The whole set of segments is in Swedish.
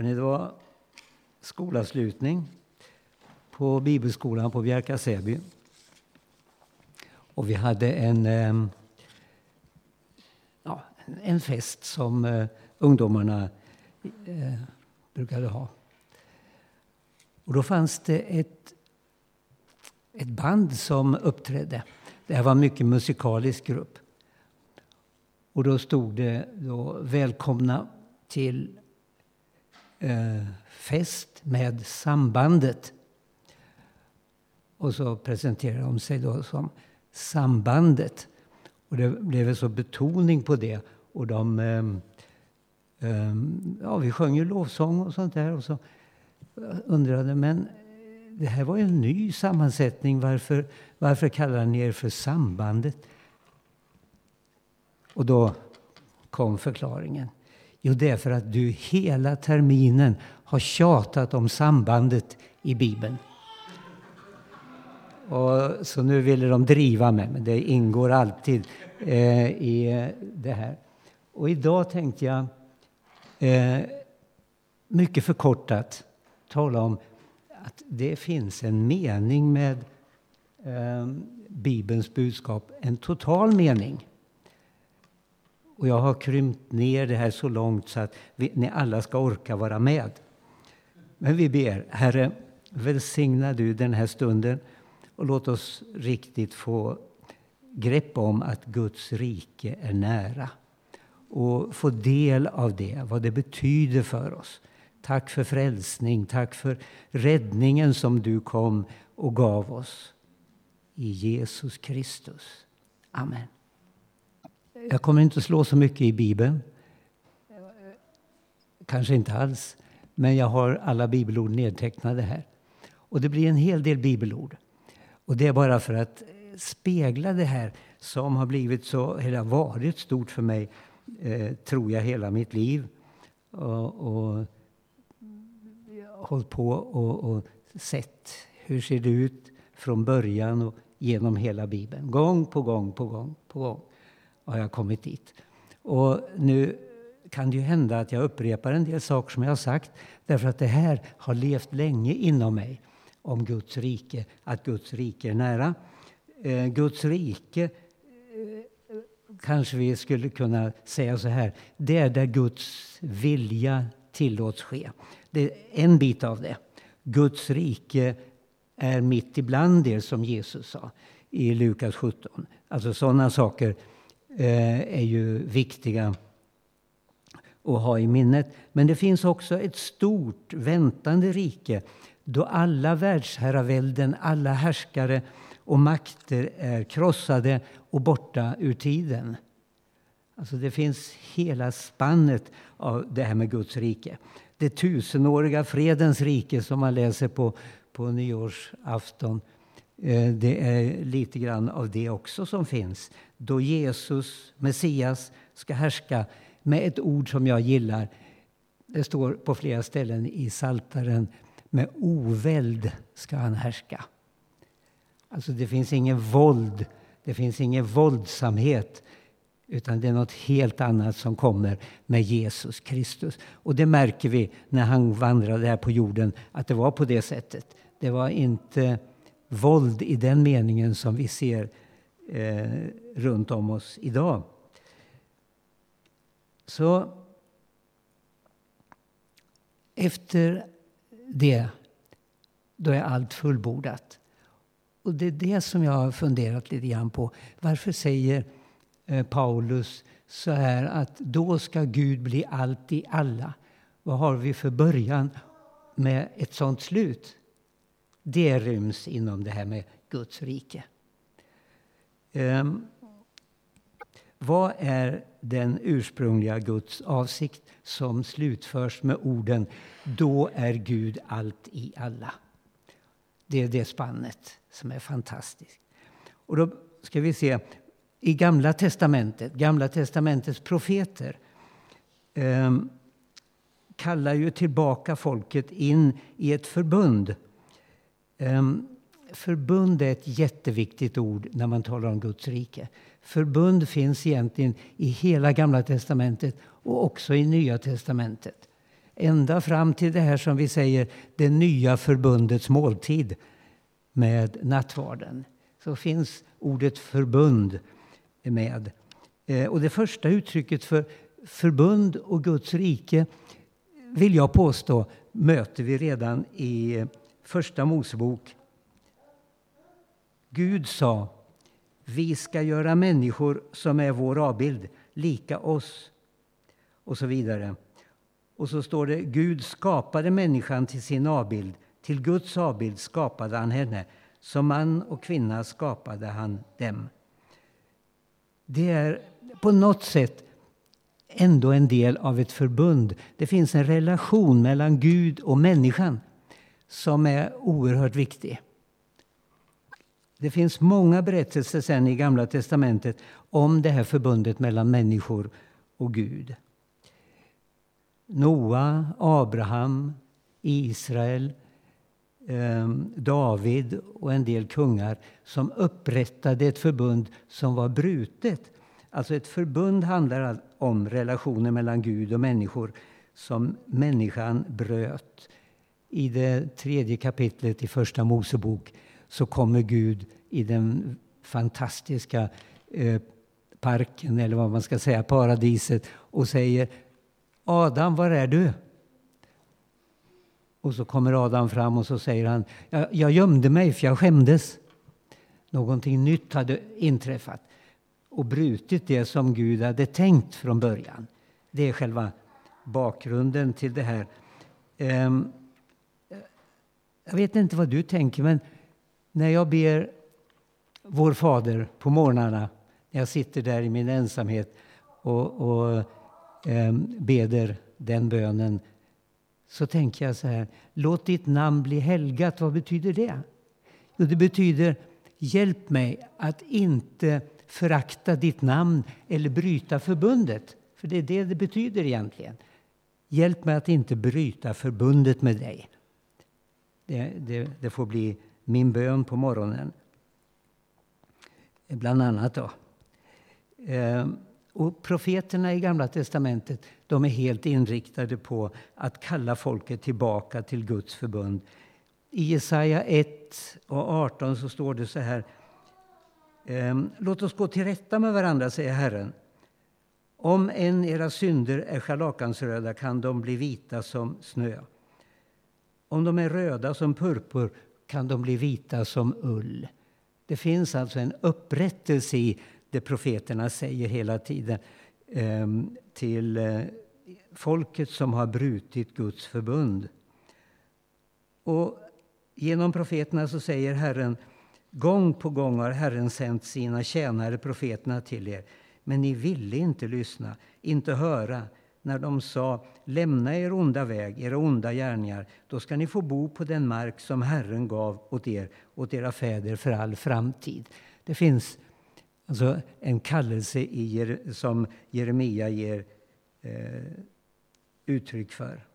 Det var skolavslutning på bibelskolan på Bjärka Säby. Och vi hade en, ja, en fest som eh, ungdomarna eh, brukade ha. Och då fanns det ett, ett band som uppträdde. Det här var en mycket musikalisk grupp. Och då stod det då, välkomna till eh, fest med sambandet. Och så presenterade de sig då som sambandet. Och det blev en så betoning på det. Och de, eh, eh, ja, vi sjöng ju lovsång och sånt där. Och så undrade, men det här var ju en ny sammansättning. Varför, varför kallar ni er för sambandet? Och då kom förklaringen. Jo, det är för att du hela terminen har tjatat om sambandet i Bibeln. Och så nu ville de driva mig, men det ingår alltid eh, i eh, det här. Och idag tänkte jag, eh, mycket förkortat, tala om att det finns en mening med eh, Bibelns budskap, en total mening. Och jag har krympt ner det här så långt så att vi, ni alla ska orka vara med. Men vi ber, Herre, välsigna du den här stunden och låt oss riktigt få grepp om att Guds rike är nära och få del av det, vad det betyder för oss. Tack för frälsning, tack för räddningen som du kom och gav oss. I Jesus Kristus. Amen. Jag kommer inte att slå så mycket i Bibeln. Kanske inte alls. Men jag har alla bibelord nedtecknade här. Och det blir en hel del bibelord. Och det är bara för att spegla det här som har blivit så, eller varit stort för mig, eh, tror jag, hela mitt liv. Och, och hållit på och, och sett hur ser det ut från början och genom hela Bibeln. Gång på gång på gång på gång har jag kommit dit. Och nu kan det ju hända att jag upprepar en del saker som jag har sagt därför att det här har levt länge inom mig om Guds rike, att Guds rike är nära. Eh, Guds rike eh, kanske vi skulle kunna säga så här, det är där Guds vilja tillåts ske. Det är en bit av det. Guds rike är mitt ibland er, som Jesus sa i Lukas 17. Alltså sådana saker Eh, är ju viktiga att ha i minnet. Men det finns också ett stort väntande rike då alla världsherravälden, alla härskare och makter är krossade och borta ur tiden. Alltså det finns hela spannet av det här med Guds rike. Det tusenåriga fredens rike som man läser på, på nyårsafton. Eh, det är lite grann av det också som finns. Då Jesus, Messias, ska härska med ett ord som jag gillar. Det står på flera ställen i Saltaren. Med oväld ska han härska. Alltså det finns ingen våld, det finns ingen våldsamhet. Utan det är något helt annat som kommer med Jesus Kristus. Och det märker vi när han vandrade här på jorden, att det var på det sättet. Det var inte våld i den meningen som vi ser eh, runt om oss idag. Så efter det, då är allt fullbordat. Och det är det som jag har funderat lite grann på. Varför säger eh, Paulus så här att då ska Gud bli allt i alla? Vad har vi för början med ett sånt slut? Det ryms inom det här med Guds rike. Um, vad är den ursprungliga Guds avsikt som slutförs med orden Då är Gud allt i alla. Det är det spannet som är fantastiskt. Och då ska vi se, i Gamla testamentet, Gamla testamentets profeter eh, kallar ju tillbaka folket in i ett förbund. Eh, förbund är ett jätteviktigt ord när man talar om Guds rike. Förbund finns egentligen i hela Gamla testamentet och också i Nya testamentet. ända fram till det här som vi säger det nya förbundets måltid med nattvarden. Så finns ordet förbund med. Eh, och det första uttrycket för förbund och Guds rike vill jag påstå möter vi redan i eh, Första Mosebok. Gud sa vi ska göra människor som är vår avbild, lika oss. Och så vidare. Och så står det Gud skapade människan till sin avbild. Till Guds avbild skapade han henne. Som man och kvinna skapade han dem. Det är på något sätt ändå en del av ett förbund. Det finns en relation mellan Gud och människan som är oerhört viktig. Det finns många berättelser sen i Gamla testamentet om det här förbundet mellan människor och Gud. Noa, Abraham, Israel, ehm, David och en del kungar som upprättade ett förbund som var brutet. Alltså ett förbund handlar om relationer mellan Gud och människor som människan bröt. I det tredje kapitlet i Första Mosebok så kommer Gud i den fantastiska eh, parken, eller vad man ska säga, paradiset och säger Adam, var är du? Och så kommer Adam fram och så säger han jag, jag gömde mig för jag skämdes. Någonting nytt hade inträffat och brutit det som Gud hade tänkt från början. Det är själva bakgrunden till det här. Ehm, jag vet inte vad du tänker, men när jag ber Vår Fader på morgnarna, när jag sitter där i min ensamhet och, och eh, beder den bönen, så tänker jag så här. Låt ditt namn bli helgat. Vad betyder det? Jo, det betyder hjälp mig att inte förakta ditt namn eller bryta förbundet. För det är det det betyder egentligen. Hjälp mig att inte bryta förbundet med dig. Det, det, det får bli min bön på morgonen. Bland annat. Då. Ehm, och profeterna i Gamla testamentet de är helt inriktade på att kalla folket tillbaka till Guds förbund. I Jesaja 1 och 18 så står det så här. Ehm, låt oss gå till rätta med varandra, säger Herren. Om en era synder är scharlakansröda kan de bli vita som snö. Om de är röda som purpur kan de bli vita som ull. Det finns alltså en upprättelse i det profeterna säger hela tiden ehm, till eh, folket som har brutit Guds förbund. Och genom profeterna så säger Herren Gång på gång har Herren sänt sina tjänare profeterna till er men ni ville inte lyssna, inte höra när de sa lämna er onda väg, era onda gärningar, då ska ni få bo på den mark som Herren gav åt er, åt era fäder för all framtid. Det finns alltså en kallelse i, som Jeremia ger eh, uttryck för.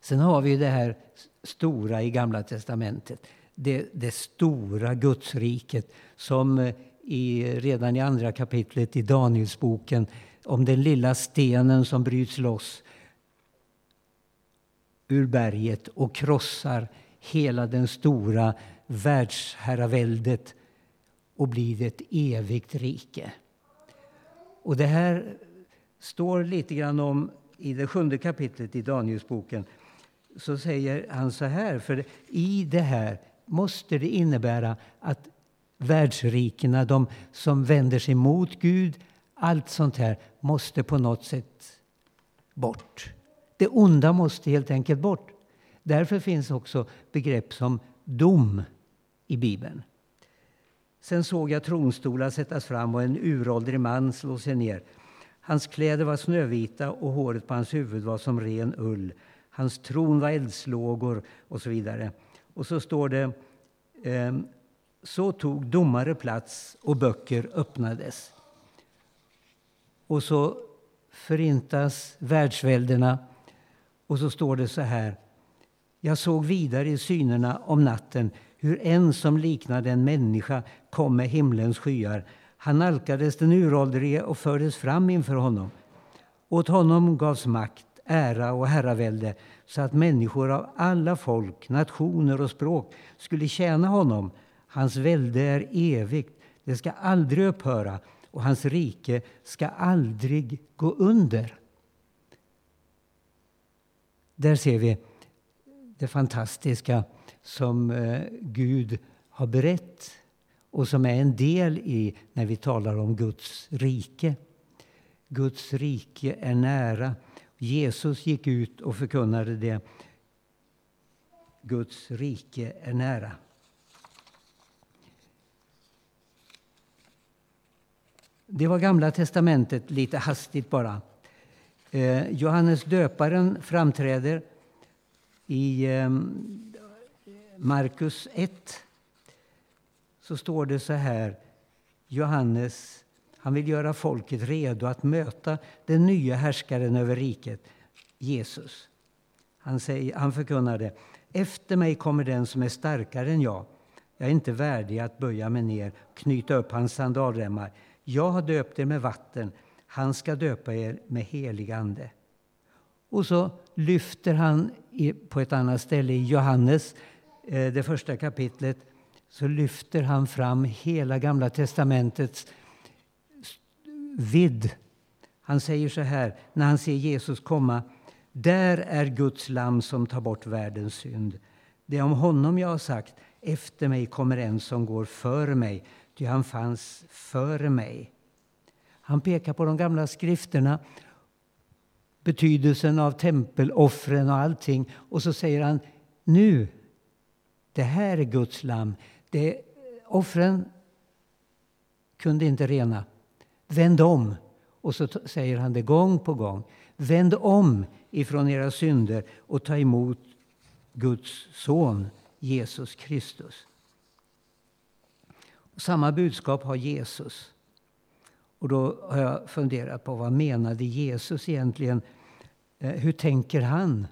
Sen har vi det här stora i Gamla testamentet. Det, det stora Gudsriket som eh, i, redan i andra kapitlet i Danielsboken om den lilla stenen som bryts loss ur berget och krossar hela den stora världsherraväldet och blir ett evigt rike. Och det här står lite grann om i det sjunde kapitlet i Danielsboken. Så säger han så här, för i det här måste det innebära att världsrikena, de som vänder sig mot Gud, allt sånt här måste på något sätt bort. Det onda måste helt enkelt bort. Därför finns också begrepp som dom i Bibeln. Sen såg jag tronstolar sättas fram och en uråldrig man slå sig ner. Hans kläder var snövita och håret på hans huvud var som ren ull. Hans tron var eldslågor och så vidare. Och så står det ehm, så tog domare plats och böcker öppnades. Och så förintas världsväldena. Och så står det så här. Jag såg vidare i synerna om natten hur en som liknade en människa kom med himlens skyar. Han nalkades den uråldrige och fördes fram inför honom. Åt honom gavs makt, ära och herravälde så att människor av alla folk, nationer och språk skulle tjäna honom. Hans välde är evigt, det ska aldrig upphöra och hans rike ska aldrig gå under. Där ser vi det fantastiska som eh, Gud har berett och som är en del i när vi talar om Guds rike. Guds rike är nära. Jesus gick ut och förkunnade det. Guds rike är nära. Det var Gamla testamentet, lite hastigt bara. Eh, Johannes döparen framträder i eh, Markus 1. Så står det så här. Johannes han vill göra folket redo att möta den nya härskaren över riket, Jesus. Han, säger, han förkunnade efter mig kommer den som är starkare än jag. Jag är inte värdig att böja mig ner och knyta upp hans sandalremmar. Jag har döpt er med vatten. Han ska döpa er med helig ande. Och så lyfter han på ett annat ställe i Johannes, eh, det första kapitlet, så lyfter han fram hela Gamla testamentets vidd. Han säger så här när han ser Jesus komma. Där är Guds lam som tar bort världens synd. Det är om honom jag har sagt, efter mig kommer en som går före mig, ty han fanns före mig. Han pekar på de gamla skrifterna, betydelsen av tempeloffren och allting. Och så säger han, nu, det här är Guds lam. Det, offren kunde inte rena. Vänd om. Och så säger han det gång på gång. Vänd om ifrån era synder och ta emot Guds son Jesus Kristus. Och samma budskap har Jesus. Och då har jag funderat på vad menade Jesus egentligen? Eh, hur tänker han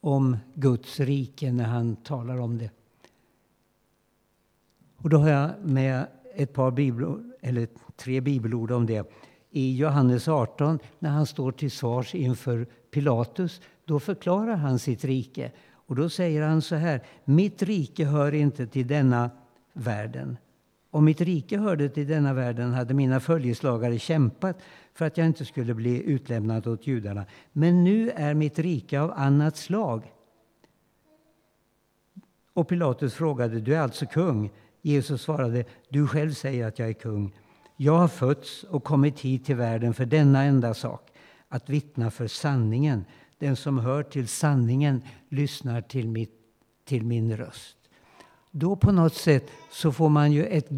om Guds rike när han talar om det? Och då har jag med ett par bibelord, eller tre bibelord om det. I Johannes 18, när han står till svars inför Pilatus, då förklarar han sitt rike. Och då säger han så här, mitt rike hör inte till denna världen. Om mitt rike hörde till denna världen hade mina följeslagare kämpat för att jag inte skulle bli utlämnad åt judarna. Men nu är mitt rike av annat slag. Och Pilatus frågade, du är alltså kung? Jesus svarade, du själv säger att jag är kung. Jag har fötts och kommit hit till världen för denna enda sak, att vittna för sanningen. Den som hör till sanningen lyssnar till, mitt, till min röst. Då på något sätt så får man ju ett,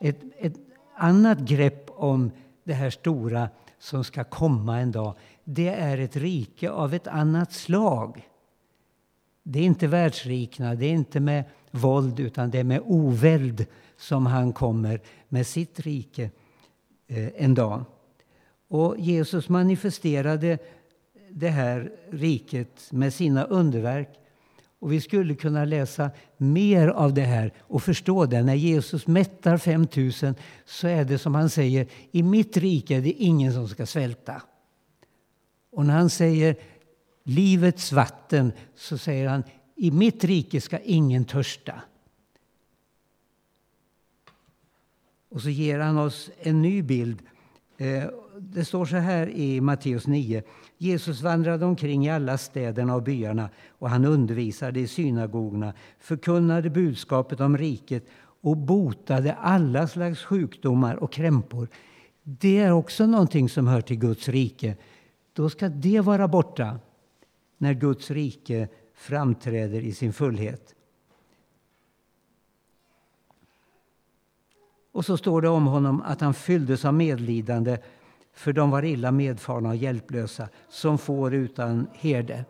ett, ett annat grepp om det här stora som ska komma en dag. Det är ett rike av ett annat slag. Det är inte världsrikna, det är inte med våld utan det är med oväld som han kommer med sitt rike eh, en dag. Och Jesus manifesterade det här riket med sina underverk. Och vi skulle kunna läsa mer av det här och förstå det. När Jesus mättar 5000 så är det som han säger, i mitt rike är det ingen som ska svälta. Och när han säger livets vatten så säger han, i mitt rike ska ingen törsta. Och så ger han oss en ny bild. Eh, det står så här i Matteus 9. Jesus vandrade omkring i alla städerna och byarna och han undervisade i synagogorna, förkunnade budskapet om riket och botade alla slags sjukdomar och krämpor. Det är också någonting som hör till Guds rike. Då ska det vara borta när Guds rike framträder i sin fullhet. Och så står det om honom att han fylldes av medlidande för de var illa medfarna och hjälplösa, som får utan herde.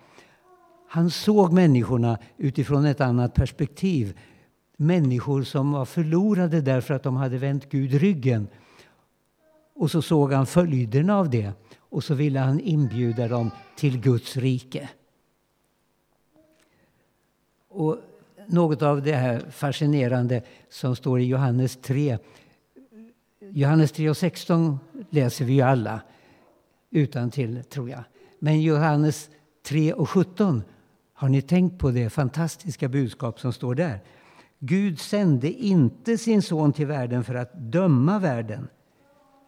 Han såg människorna utifrån ett annat perspektiv. Människor som var förlorade därför att de hade vänt Gud ryggen. Och så såg han följderna av det och så ville han inbjuda dem till Guds rike. Och något av det här fascinerande som står i Johannes 3. Johannes 3 och 16 läser vi ju alla utan till tror jag. Men Johannes 3 och 17, har ni tänkt på det fantastiska budskap som står där? Gud sände inte sin son till världen för att döma världen.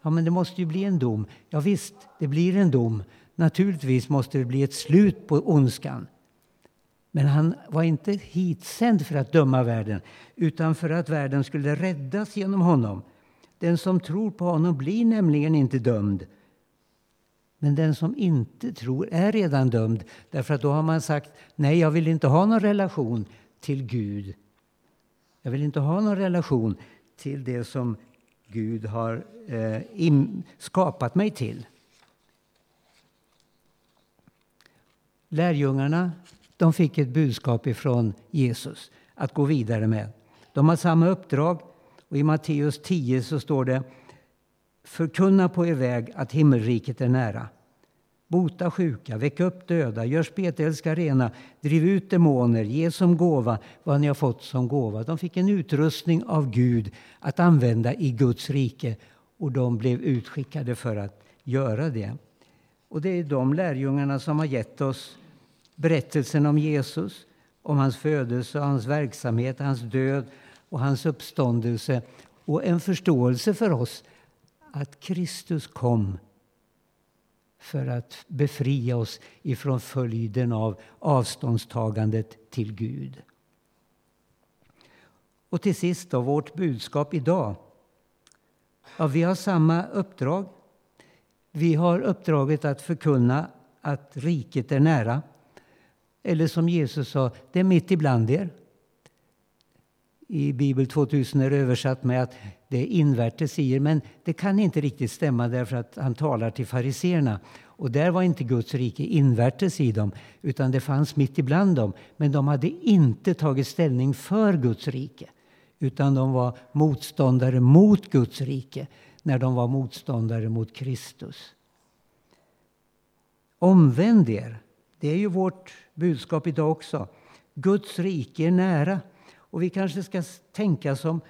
Ja, men det måste ju bli en dom. Ja, visst, det blir en dom. Naturligtvis måste det bli ett slut på ondskan. Men han var inte hitsänd för att döma världen utan för att världen skulle räddas genom honom. Den som tror på honom blir nämligen inte dömd. Men den som inte tror är redan dömd därför att då har man sagt nej, jag vill inte ha någon relation till Gud. Jag vill inte ha någon relation till det som Gud har eh, skapat mig till. Lärjungarna de fick ett budskap ifrån Jesus att gå vidare med. De har samma uppdrag. Och I Matteus 10 så står det Förkunna på er väg att himmelriket är nära. Bota sjuka, väck upp döda, gör spetälska rena, driv ut demoner, ge som gåva vad ni har fått som gåva. De fick en utrustning av Gud att använda i Guds rike och de blev utskickade för att göra det. Och det är de lärjungarna som har gett oss berättelsen om Jesus, om hans födelse, hans verksamhet, hans död och hans uppståndelse och en förståelse för oss att Kristus kom för att befria oss ifrån följden av avståndstagandet till Gud. Och till sist då, vårt budskap idag. Ja, vi har samma uppdrag. Vi har uppdraget att förkunna att riket är nära. Eller som Jesus sa, det är mitt ibland er. I Bibel 2000 är det översatt med att det är invärtes i er. Men det kan inte riktigt stämma därför att han talar till fariseerna. Och där var inte Guds rike invärtes i dem, utan det fanns mitt ibland dem. Men de hade inte tagit ställning för Guds rike, utan de var motståndare mot Guds rike när de var motståndare mot Kristus. Omvänd er, det är ju vårt budskap idag också. Guds rike är nära. Och vi kanske ska tänka som,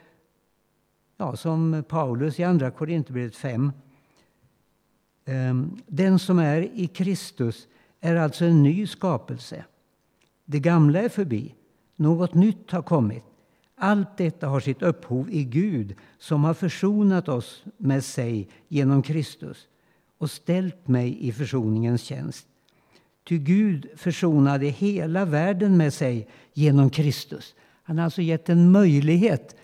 ja, som Paulus i Andra Korinthierbrevet 5. Ehm, den som är i Kristus är alltså en ny skapelse. Det gamla är förbi, något nytt har kommit. Allt detta har sitt upphov i Gud som har försonat oss med sig genom Kristus och ställt mig i försoningens tjänst. Ty Gud försonade hela världen med sig genom Kristus. Han har alltså gett en möjlighet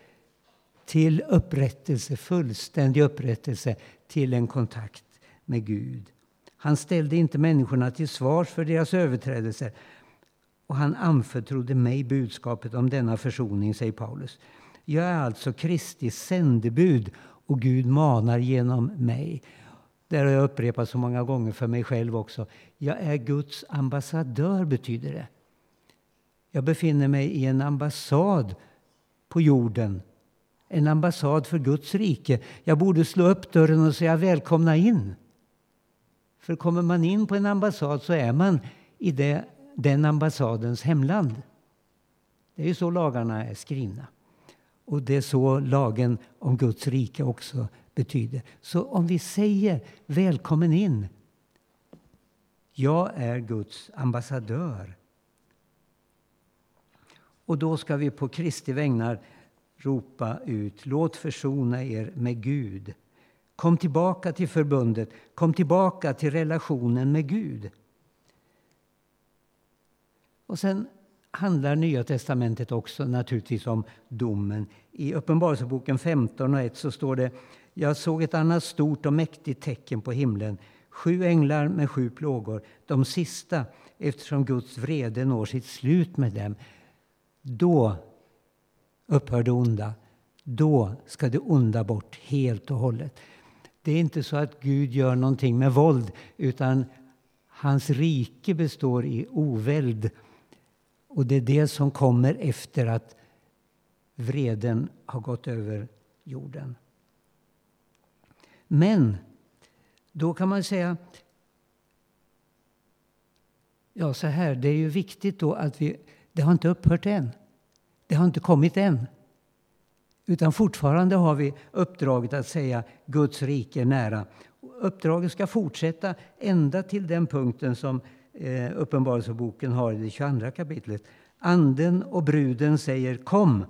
till upprättelse, fullständig upprättelse, till en kontakt med Gud. Han ställde inte människorna till svars för deras överträdelser och han anförtrodde mig budskapet om denna försoning, säger Paulus. Jag är alltså Kristi sändebud och Gud manar genom mig. Det har jag upprepat så många gånger för mig själv också. Jag är Guds ambassadör, betyder det. Jag befinner mig i en ambassad på jorden. En ambassad för Guds rike. Jag borde slå upp dörren och säga välkomna in. För kommer man in på en ambassad så är man i det, den ambassadens hemland. Det är ju så lagarna är skrivna. Och det är så lagen om Guds rike också betyder. Så om vi säger välkommen in. Jag är Guds ambassadör. Och då ska vi på Kristi vägnar ropa ut Låt försona er med Gud. Kom tillbaka till förbundet. Kom tillbaka till relationen med Gud. Och sen handlar Nya testamentet också naturligtvis om domen. I Uppenbarelseboken 15 och 1 så står det Jag såg ett annat stort och mäktigt tecken på himlen. Sju änglar med sju plågor, de sista eftersom Guds vrede når sitt slut med dem. Då upphör det onda. Då ska det onda bort helt och hållet. Det är inte så att Gud gör någonting med våld utan hans rike består i oväld. Och det är det som kommer efter att vreden har gått över jorden. Men då kan man säga Ja, så här, det är ju viktigt då att vi... Det har inte upphört än. Det har inte kommit än. Utan fortfarande har vi uppdraget att säga Guds rike är nära. uppdraget ska fortsätta ända till den punkten som eh, Uppenbarelseboken har i det 22 kapitlet. Anden och bruden säger kom.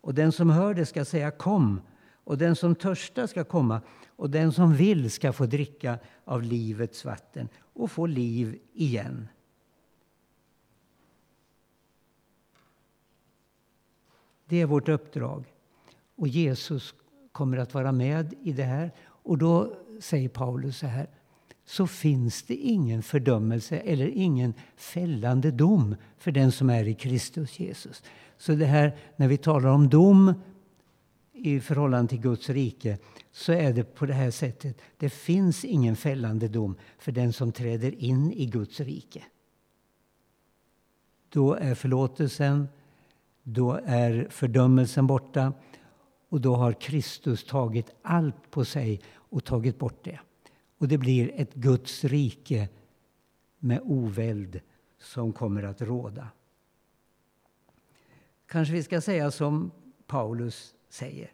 Och den som hör det ska säga kom. Och den som törstar ska komma. Och den som vill ska få dricka av livets vatten och få liv igen. Det är vårt uppdrag. Och Jesus kommer att vara med i det här. Och då säger Paulus så här. Så finns det ingen fördömelse eller ingen fällande dom för den som är i Kristus Jesus. Så det här när vi talar om dom i förhållande till Guds rike så är det på det här sättet. Det finns ingen fällande dom för den som träder in i Guds rike. Då är förlåtelsen, då är fördömelsen borta och då har Kristus tagit allt på sig och tagit bort det. Och det blir ett Guds rike med oväld som kommer att råda. Kanske vi ska säga som Paulus säger.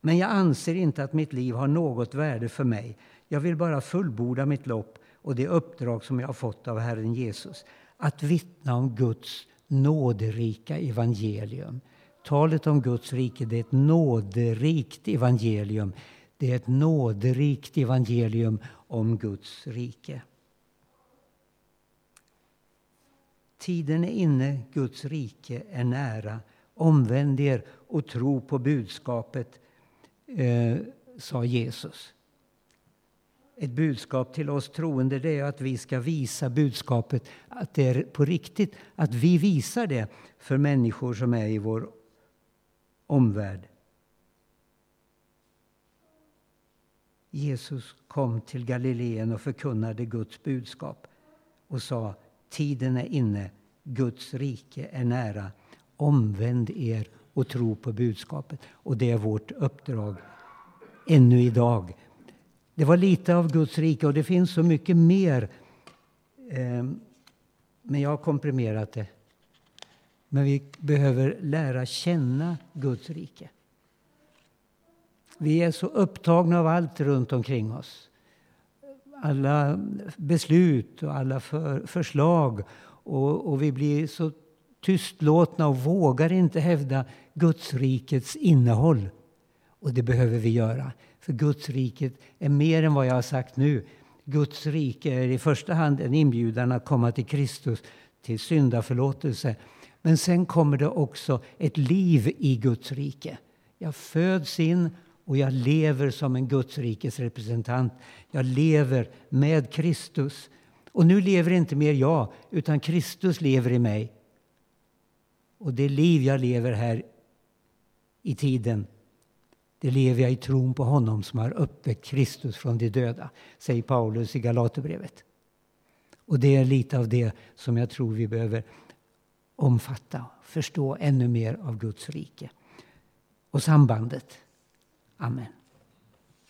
Men jag anser inte att mitt liv har något värde för mig. Jag vill bara fullborda mitt lopp och det uppdrag som jag har fått av Herren Jesus. Att vittna om Guds nåderika evangelium. Talet om Guds rike det är ett nåderikt evangelium. Det är ett nåderikt evangelium om Guds rike. Tiden är inne, Guds rike är nära. Omvänd er och tro på budskapet, eh, sa Jesus. Ett budskap till oss troende det är att vi ska visa budskapet, att det är på riktigt. Att vi visar det för människor som är i vår omvärld. Jesus kom till Galileen och förkunnade Guds budskap och sa Tiden är inne, Guds rike är nära. Omvänd er och tro på budskapet. Och det är vårt uppdrag ännu idag. Det var lite av Guds rike och det finns så mycket mer. Ehm, men jag har komprimerat det. Men vi behöver lära känna Guds rike. Vi är så upptagna av allt runt omkring oss. Alla beslut och alla för, förslag. Och, och vi blir så tystlåtna och vågar inte hävda Guds rikets innehåll. Och det behöver vi göra. För Guds riket är mer än vad jag har sagt nu. Guds rike är i första hand en inbjudan att komma till Kristus, till syndaförlåtelse. Men sen kommer det också ett liv i Guds rike. Jag föds in och jag lever som en Guds rikes representant. Jag lever med Kristus. Och nu lever inte mer jag, utan Kristus lever i mig. Och det liv jag lever här i tiden, det lever jag i tron på honom som har uppväckt Kristus från de döda, säger Paulus i Galaterbrevet. Och det är lite av det som jag tror vi behöver omfatta, förstå ännu mer av Guds rike. Och sambandet. Amen.